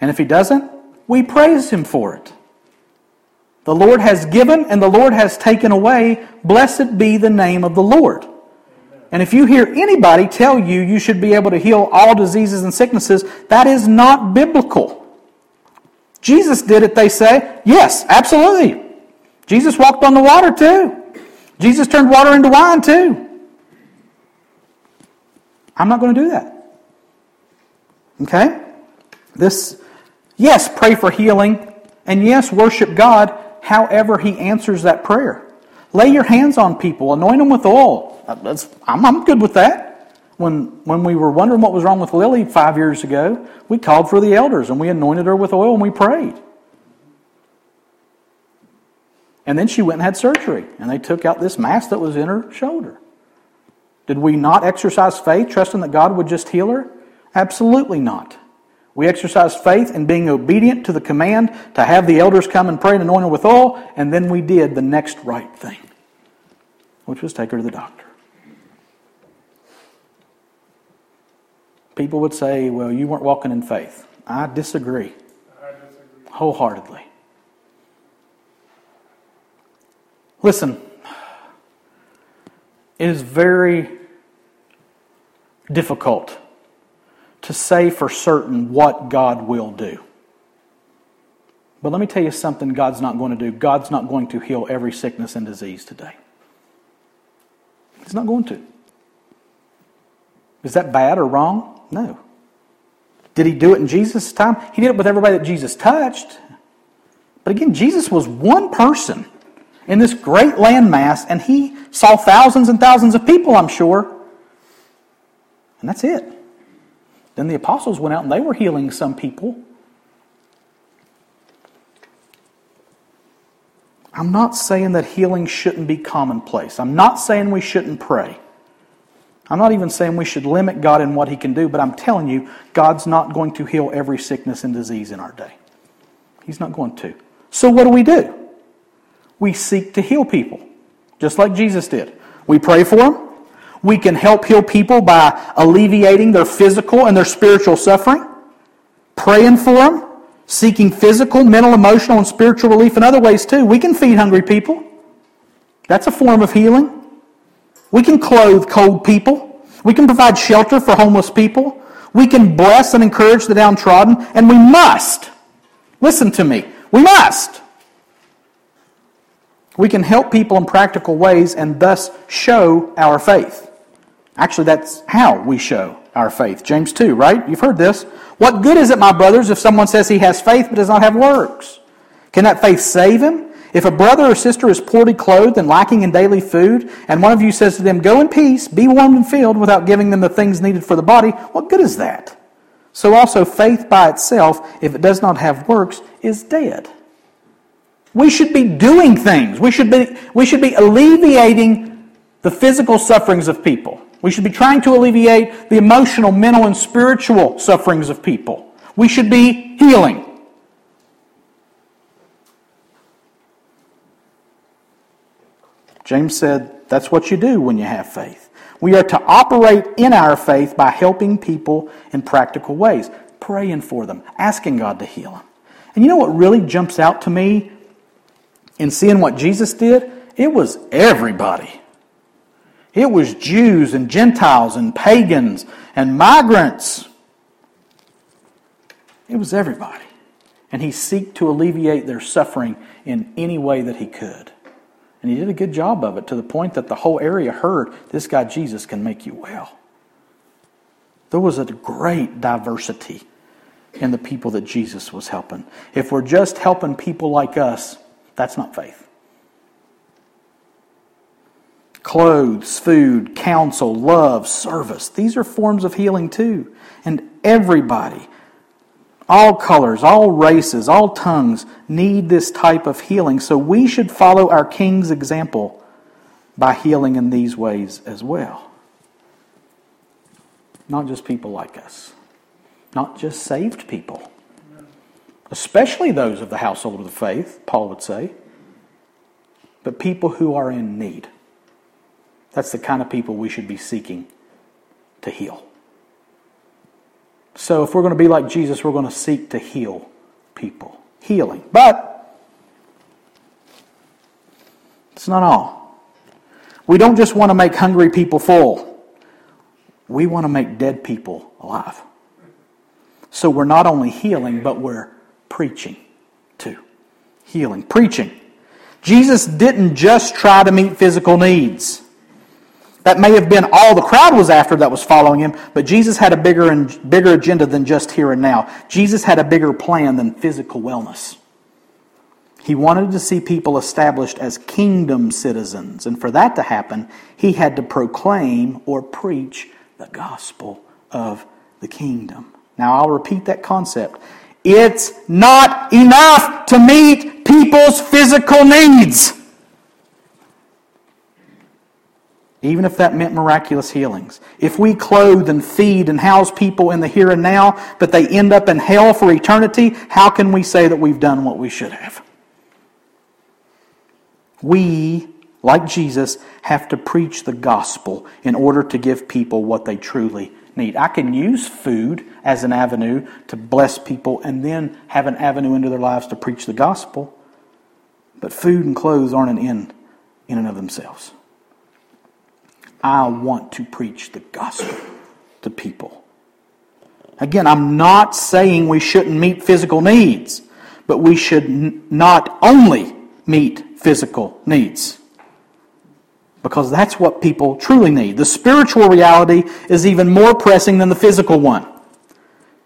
And if he doesn't, we praise him for it. The Lord has given and the Lord has taken away. Blessed be the name of the Lord. And if you hear anybody tell you you should be able to heal all diseases and sicknesses, that is not biblical. Jesus did it, they say. Yes, absolutely. Jesus walked on the water too. Jesus turned water into wine too. I'm not going to do that. Okay? This Yes, pray for healing. And yes, worship God however He answers that prayer. Lay your hands on people, anoint them with oil. I'm, I'm good with that. When, when we were wondering what was wrong with Lily five years ago, we called for the elders and we anointed her with oil and we prayed. And then she went and had surgery, and they took out this mass that was in her shoulder. Did we not exercise faith, trusting that God would just heal her? Absolutely not. We exercised faith in being obedient to the command to have the elders come and pray and anoint her with oil, and then we did the next right thing, which was take her to the doctor. People would say, well, you weren't walking in faith. I disagree.
I disagree.
Wholeheartedly. Listen, it is very difficult to say for certain what God will do. But let me tell you something God's not going to do. God's not going to heal every sickness and disease today. He's not going to. Is that bad or wrong? No. Did he do it in Jesus' time? He did it with everybody that Jesus touched. But again, Jesus was one person in this great landmass, and he saw thousands and thousands of people, I'm sure. And that's it. Then the apostles went out and they were healing some people. I'm not saying that healing shouldn't be commonplace. I'm not saying we shouldn't pray. I'm not even saying we should limit God in what He can do, but I'm telling you, God's not going to heal every sickness and disease in our day. He's not going to. So, what do we do? We seek to heal people, just like Jesus did. We pray for them. We can help heal people by alleviating their physical and their spiritual suffering, praying for them, seeking physical, mental, emotional, and spiritual relief in other ways too. We can feed hungry people. That's a form of healing. We can clothe cold people. We can provide shelter for homeless people. We can bless and encourage the downtrodden. And we must, listen to me, we must. We can help people in practical ways and thus show our faith. Actually, that's how we show our faith. James 2, right? You've heard this. What good is it, my brothers, if someone says he has faith but does not have works? Can that faith save him? If a brother or sister is poorly clothed and lacking in daily food, and one of you says to them, Go in peace, be warmed and filled, without giving them the things needed for the body, what good is that? So also, faith by itself, if it does not have works, is dead. We should be doing things. We should be, we should be alleviating the physical sufferings of people. We should be trying to alleviate the emotional, mental, and spiritual sufferings of people. We should be healing. James said that's what you do when you have faith. We are to operate in our faith by helping people in practical ways, praying for them, asking God to heal them. And you know what really jumps out to me in seeing what Jesus did? It was everybody. It was Jews and Gentiles and pagans and migrants. It was everybody. And he sought to alleviate their suffering in any way that he could. And he did a good job of it to the point that the whole area heard this guy Jesus can make you well. There was a great diversity in the people that Jesus was helping. If we're just helping people like us, that's not faith. Clothes, food, counsel, love, service. These are forms of healing too. And everybody all colors, all races, all tongues need this type of healing. So we should follow our King's example by healing in these ways as well. Not just people like us, not just saved people, especially those of the household of the faith, Paul would say, but people who are in need. That's the kind of people we should be seeking to heal. So if we're going to be like Jesus, we're going to seek to heal people. Healing. But it's not all. We don't just want to make hungry people full. We want to make dead people alive. So we're not only healing, but we're preaching too. Healing. Preaching. Jesus didn't just try to meet physical needs. That may have been all the crowd was after that was following him, but Jesus had a bigger and bigger agenda than just here and now. Jesus had a bigger plan than physical wellness. He wanted to see people established as kingdom citizens, and for that to happen, he had to proclaim or preach the gospel of the kingdom. Now, I'll repeat that concept. It's not enough to meet people's physical needs. Even if that meant miraculous healings. If we clothe and feed and house people in the here and now, but they end up in hell for eternity, how can we say that we've done what we should have? We, like Jesus, have to preach the gospel in order to give people what they truly need. I can use food as an avenue to bless people and then have an avenue into their lives to preach the gospel. But food and clothes aren't an end in and of themselves. I want to preach the gospel to people. Again, I'm not saying we shouldn't meet physical needs, but we should n- not only meet physical needs. Because that's what people truly need. The spiritual reality is even more pressing than the physical one.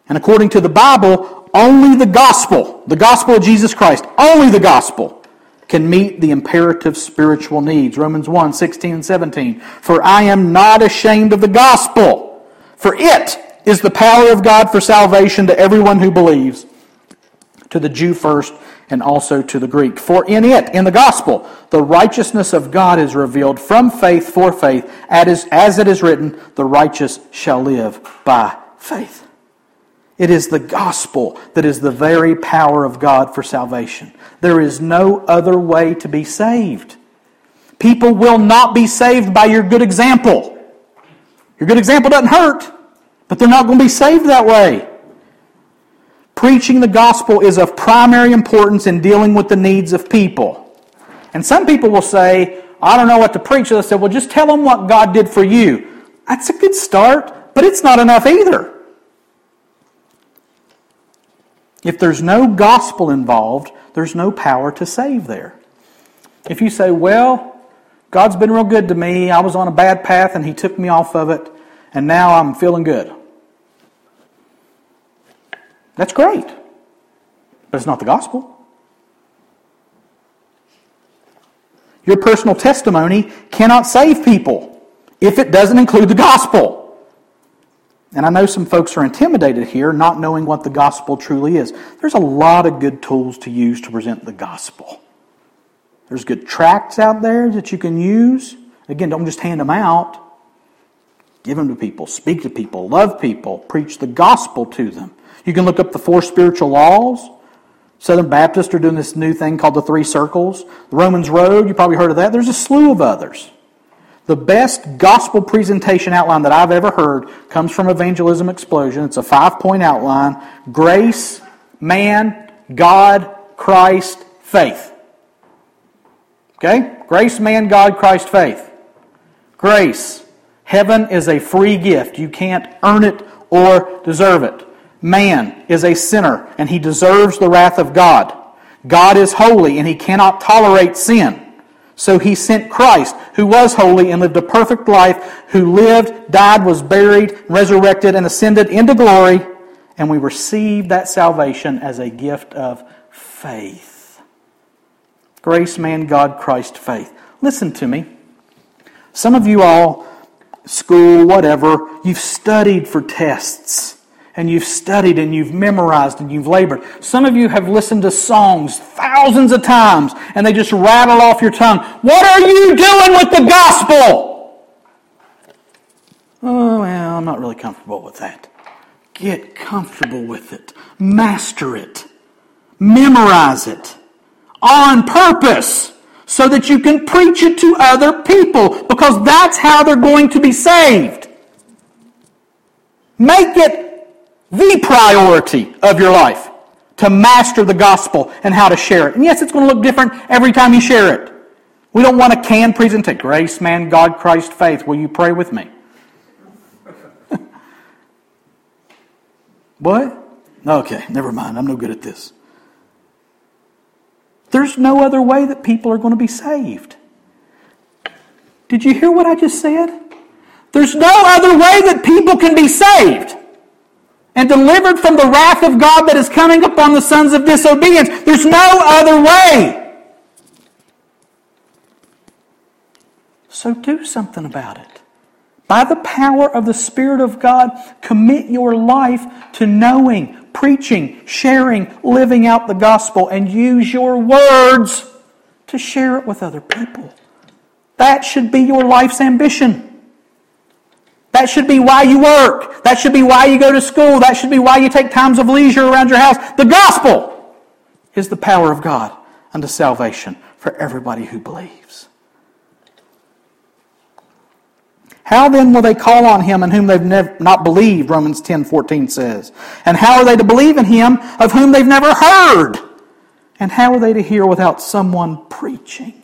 And according to the Bible, only the gospel, the gospel of Jesus Christ, only the gospel can meet the imperative spiritual needs. Romans 1 16 and 17. For I am not ashamed of the gospel, for it is the power of God for salvation to everyone who believes, to the Jew first and also to the Greek. For in it, in the gospel, the righteousness of God is revealed from faith for faith, as it is written, the righteous shall live by faith. It is the gospel that is the very power of God for salvation. There is no other way to be saved. People will not be saved by your good example. Your good example doesn't hurt, but they're not going to be saved that way. Preaching the gospel is of primary importance in dealing with the needs of people. And some people will say, I don't know what to preach. They say, well, just tell them what God did for you. That's a good start, but it's not enough either. If there's no gospel involved, there's no power to save there. If you say, well, God's been real good to me, I was on a bad path and He took me off of it, and now I'm feeling good. That's great, but it's not the gospel. Your personal testimony cannot save people if it doesn't include the gospel. And I know some folks are intimidated here, not knowing what the gospel truly is. There's a lot of good tools to use to present the gospel. There's good tracts out there that you can use. Again, don't just hand them out. Give them to people, speak to people, love people, preach the gospel to them. You can look up the four spiritual laws. Southern Baptists are doing this new thing called the three circles. The Romans Road, you probably heard of that. There's a slew of others. The best gospel presentation outline that I've ever heard comes from Evangelism Explosion. It's a five point outline grace, man, God, Christ, faith. Okay? Grace, man, God, Christ, faith. Grace. Heaven is a free gift. You can't earn it or deserve it. Man is a sinner and he deserves the wrath of God. God is holy and he cannot tolerate sin. So he sent Christ, who was holy and lived a perfect life, who lived, died, was buried, resurrected, and ascended into glory, and we received that salvation as a gift of faith. Grace, man, God, Christ, faith. Listen to me. Some of you all, school, whatever, you've studied for tests and you've studied and you've memorized and you've labored. Some of you have listened to songs thousands of times and they just rattle off your tongue. What are you doing with the gospel? Oh, well, I'm not really comfortable with that. Get comfortable with it. Master it. Memorize it. On purpose. So that you can preach it to other people. Because that's how they're going to be saved. Make it the priority of your life to master the gospel and how to share it. And yes, it's going to look different every time you share it. We don't want a canned presentation. Grace, man, God, Christ, faith. Will you pray with me? what? Okay, never mind. I'm no good at this. There's no other way that people are going to be saved. Did you hear what I just said? There's no other way that people can be saved and delivered from the wrath of God that is coming upon the sons of disobedience. There's no other way. So do something about it by the power of the Spirit of God, commit your life to knowing, preaching, sharing, living out the gospel, and use your words to share it with other people. That should be your life's ambition. That should be why you work. That should be why you go to school. That should be why you take times of leisure around your house. The gospel is the power of God unto salvation for everybody who believes. How then will they call on him in whom they've nev- not believed, Romans 10 14 says? And how are they to believe in him of whom they've never heard? And how are they to hear without someone preaching?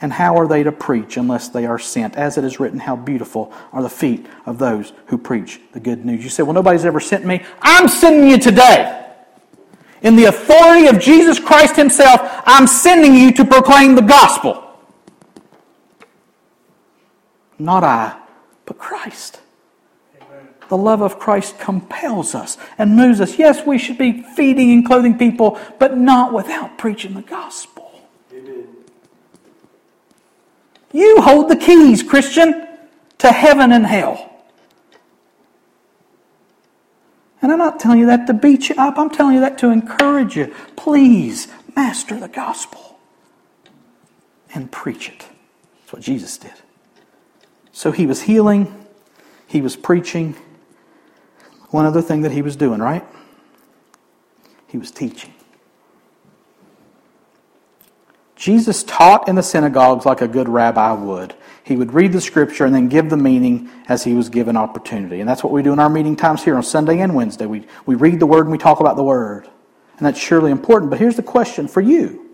And how are they to preach unless they are sent? As it is written, how beautiful are the feet of those who preach the good news. You say, well, nobody's ever sent me. I'm sending you today. In the authority of Jesus Christ Himself, I'm sending you to proclaim the gospel. Not I, but Christ. Amen. The love of Christ compels us and moves us. Yes, we should be feeding and clothing people, but not without preaching the gospel. You hold the keys, Christian, to heaven and hell. And I'm not telling you that to beat you up. I'm telling you that to encourage you. Please master the gospel and preach it. That's what Jesus did. So he was healing, he was preaching. One other thing that he was doing, right? He was teaching. Jesus taught in the synagogues like a good rabbi would. He would read the scripture and then give the meaning as he was given opportunity. And that's what we do in our meeting times here on Sunday and Wednesday. We, we read the word and we talk about the word. And that's surely important. But here's the question for you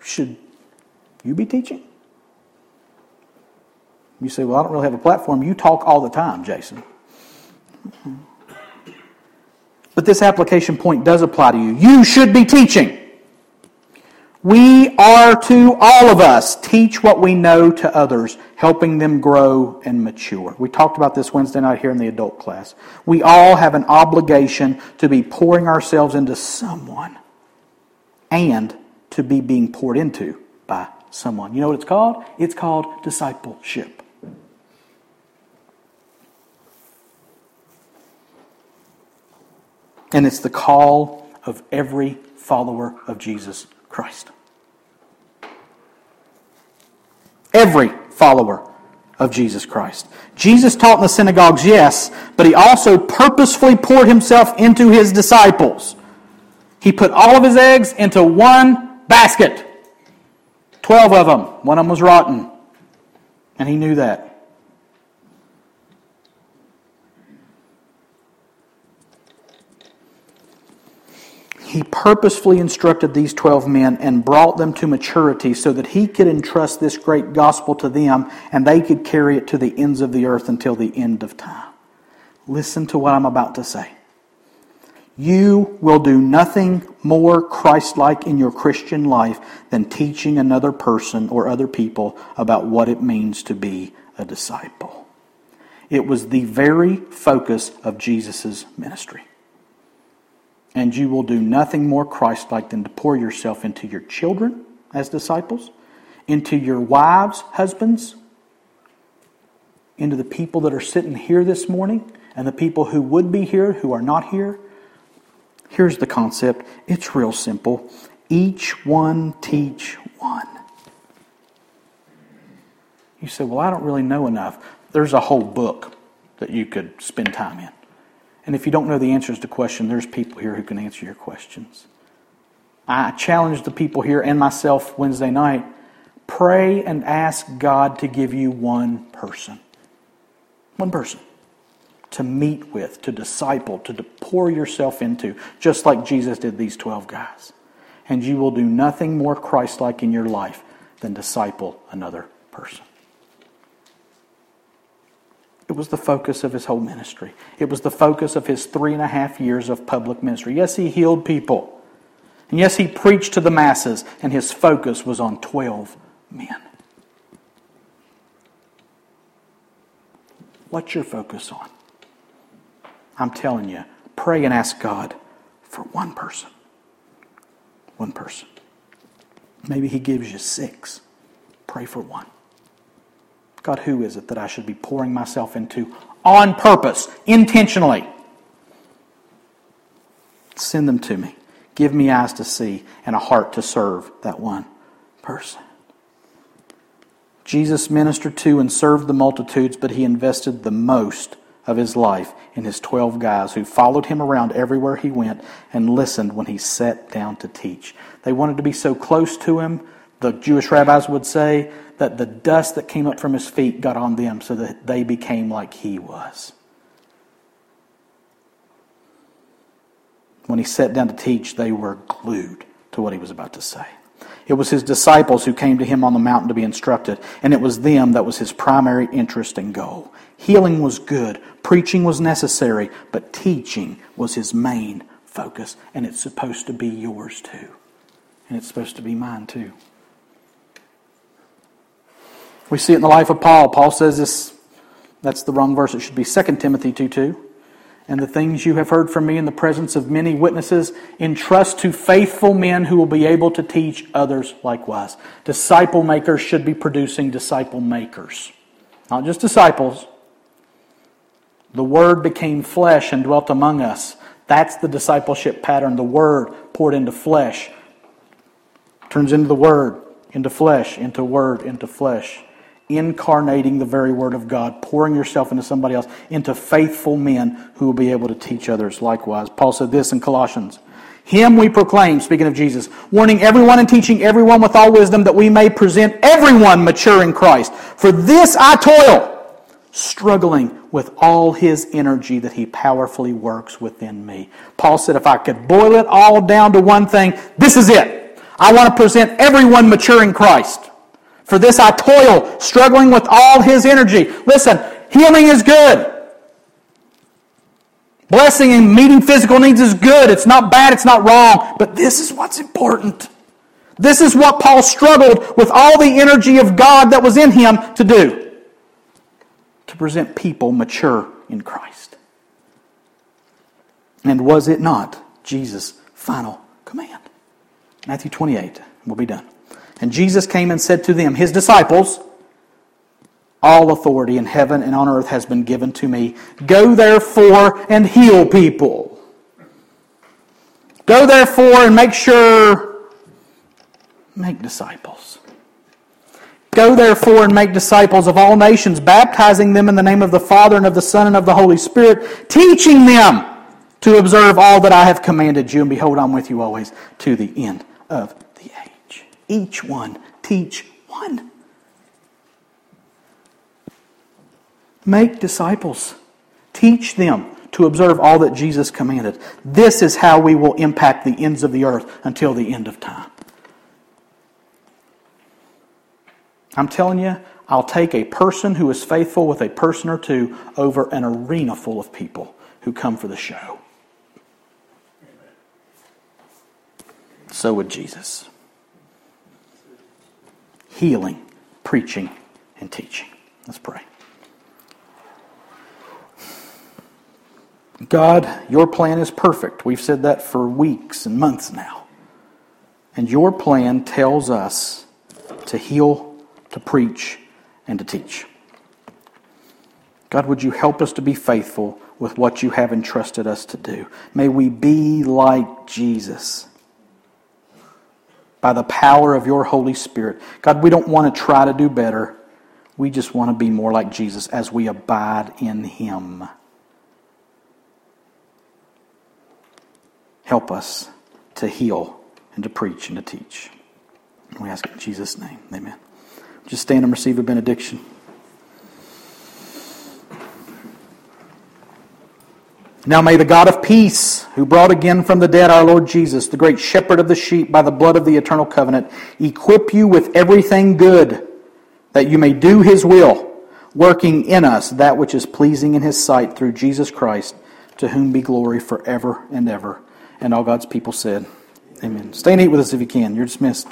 Should you be teaching? You say, Well, I don't really have a platform. You talk all the time, Jason. But this application point does apply to you. You should be teaching. We are to all of us teach what we know to others, helping them grow and mature. We talked about this Wednesday night here in the adult class. We all have an obligation to be pouring ourselves into someone and to be being poured into by someone. You know what it's called? It's called discipleship. And it's the call of every follower of Jesus Christ. Every follower of Jesus Christ. Jesus taught in the synagogues, yes, but he also purposefully poured himself into his disciples. He put all of his eggs into one basket. Twelve of them. One of them was rotten. And he knew that. He purposefully instructed these 12 men and brought them to maturity so that he could entrust this great gospel to them and they could carry it to the ends of the earth until the end of time. Listen to what I'm about to say. You will do nothing more Christ like in your Christian life than teaching another person or other people about what it means to be a disciple. It was the very focus of Jesus' ministry. And you will do nothing more Christ like than to pour yourself into your children as disciples, into your wives, husbands, into the people that are sitting here this morning, and the people who would be here who are not here. Here's the concept it's real simple. Each one teach one. You say, Well, I don't really know enough. There's a whole book that you could spend time in. And if you don't know the answers to questions, there's people here who can answer your questions. I challenge the people here and myself Wednesday night pray and ask God to give you one person. One person to meet with, to disciple, to pour yourself into, just like Jesus did these 12 guys. And you will do nothing more Christ like in your life than disciple another person. It was the focus of his whole ministry. It was the focus of his three and a half years of public ministry. Yes, he healed people. And yes, he preached to the masses, and his focus was on 12 men. What's your focus on? I'm telling you, pray and ask God for one person. One person. Maybe he gives you six. Pray for one. God, who is it that I should be pouring myself into on purpose, intentionally? Send them to me. Give me eyes to see and a heart to serve that one person. Jesus ministered to and served the multitudes, but he invested the most of his life in his 12 guys who followed him around everywhere he went and listened when he sat down to teach. They wanted to be so close to him, the Jewish rabbis would say, that the dust that came up from his feet got on them so that they became like he was. When he sat down to teach, they were glued to what he was about to say. It was his disciples who came to him on the mountain to be instructed, and it was them that was his primary interest and goal. Healing was good, preaching was necessary, but teaching was his main focus, and it's supposed to be yours too. And it's supposed to be mine too. We see it in the life of Paul. Paul says this, that's the wrong verse. It should be 2 Timothy 2 2 and the things you have heard from me in the presence of many witnesses, entrust to faithful men who will be able to teach others likewise. Disciple makers should be producing disciple makers, not just disciples. The Word became flesh and dwelt among us. That's the discipleship pattern. The Word poured into flesh, turns into the Word, into flesh, into Word, into flesh incarnating the very Word of God, pouring yourself into somebody else, into faithful men who will be able to teach others likewise. Paul said this in Colossians. Him we proclaim, speaking of Jesus, warning everyone and teaching everyone with all wisdom that we may present everyone mature in Christ. For this I toil, struggling with all his energy that he powerfully works within me. Paul said, if I could boil it all down to one thing, this is it. I want to present everyone mature in Christ. For this I toil, struggling with all his energy. Listen, healing is good. Blessing and meeting physical needs is good. It's not bad, it's not wrong. But this is what's important. This is what Paul struggled with all the energy of God that was in him to do to present people mature in Christ. And was it not Jesus' final command? Matthew 28. We'll be done. And Jesus came and said to them, his disciples, All authority in heaven and on earth has been given to me. Go therefore and heal people. Go therefore and make sure, make disciples. Go therefore and make disciples of all nations, baptizing them in the name of the Father and of the Son and of the Holy Spirit, teaching them to observe all that I have commanded you. And behold, I'm with you always to the end of each one. Teach one. Make disciples. Teach them to observe all that Jesus commanded. This is how we will impact the ends of the earth until the end of time. I'm telling you, I'll take a person who is faithful with a person or two over an arena full of people who come for the show. So would Jesus healing, preaching, and teaching. Let's pray. God, your plan is perfect. We've said that for weeks and months now. And your plan tells us to heal, to preach, and to teach. God, would you help us to be faithful with what you have entrusted us to do? May we be like Jesus by the power of your Holy Spirit. God, we don't want to try to do better. We just want to be more like Jesus as we abide in Him. Help us to heal and to preach and to teach. We ask in Jesus' name. Amen. Just stand and receive a benediction. Now may the God of peace, who brought again from the dead our Lord Jesus, the great shepherd of the sheep by the blood of the eternal covenant, equip you with everything good, that you may do his will, working in us that which is pleasing in his sight through Jesus Christ, to whom be glory forever and ever. And all God's people said, Amen. Stay and eat with us if you can. You're dismissed.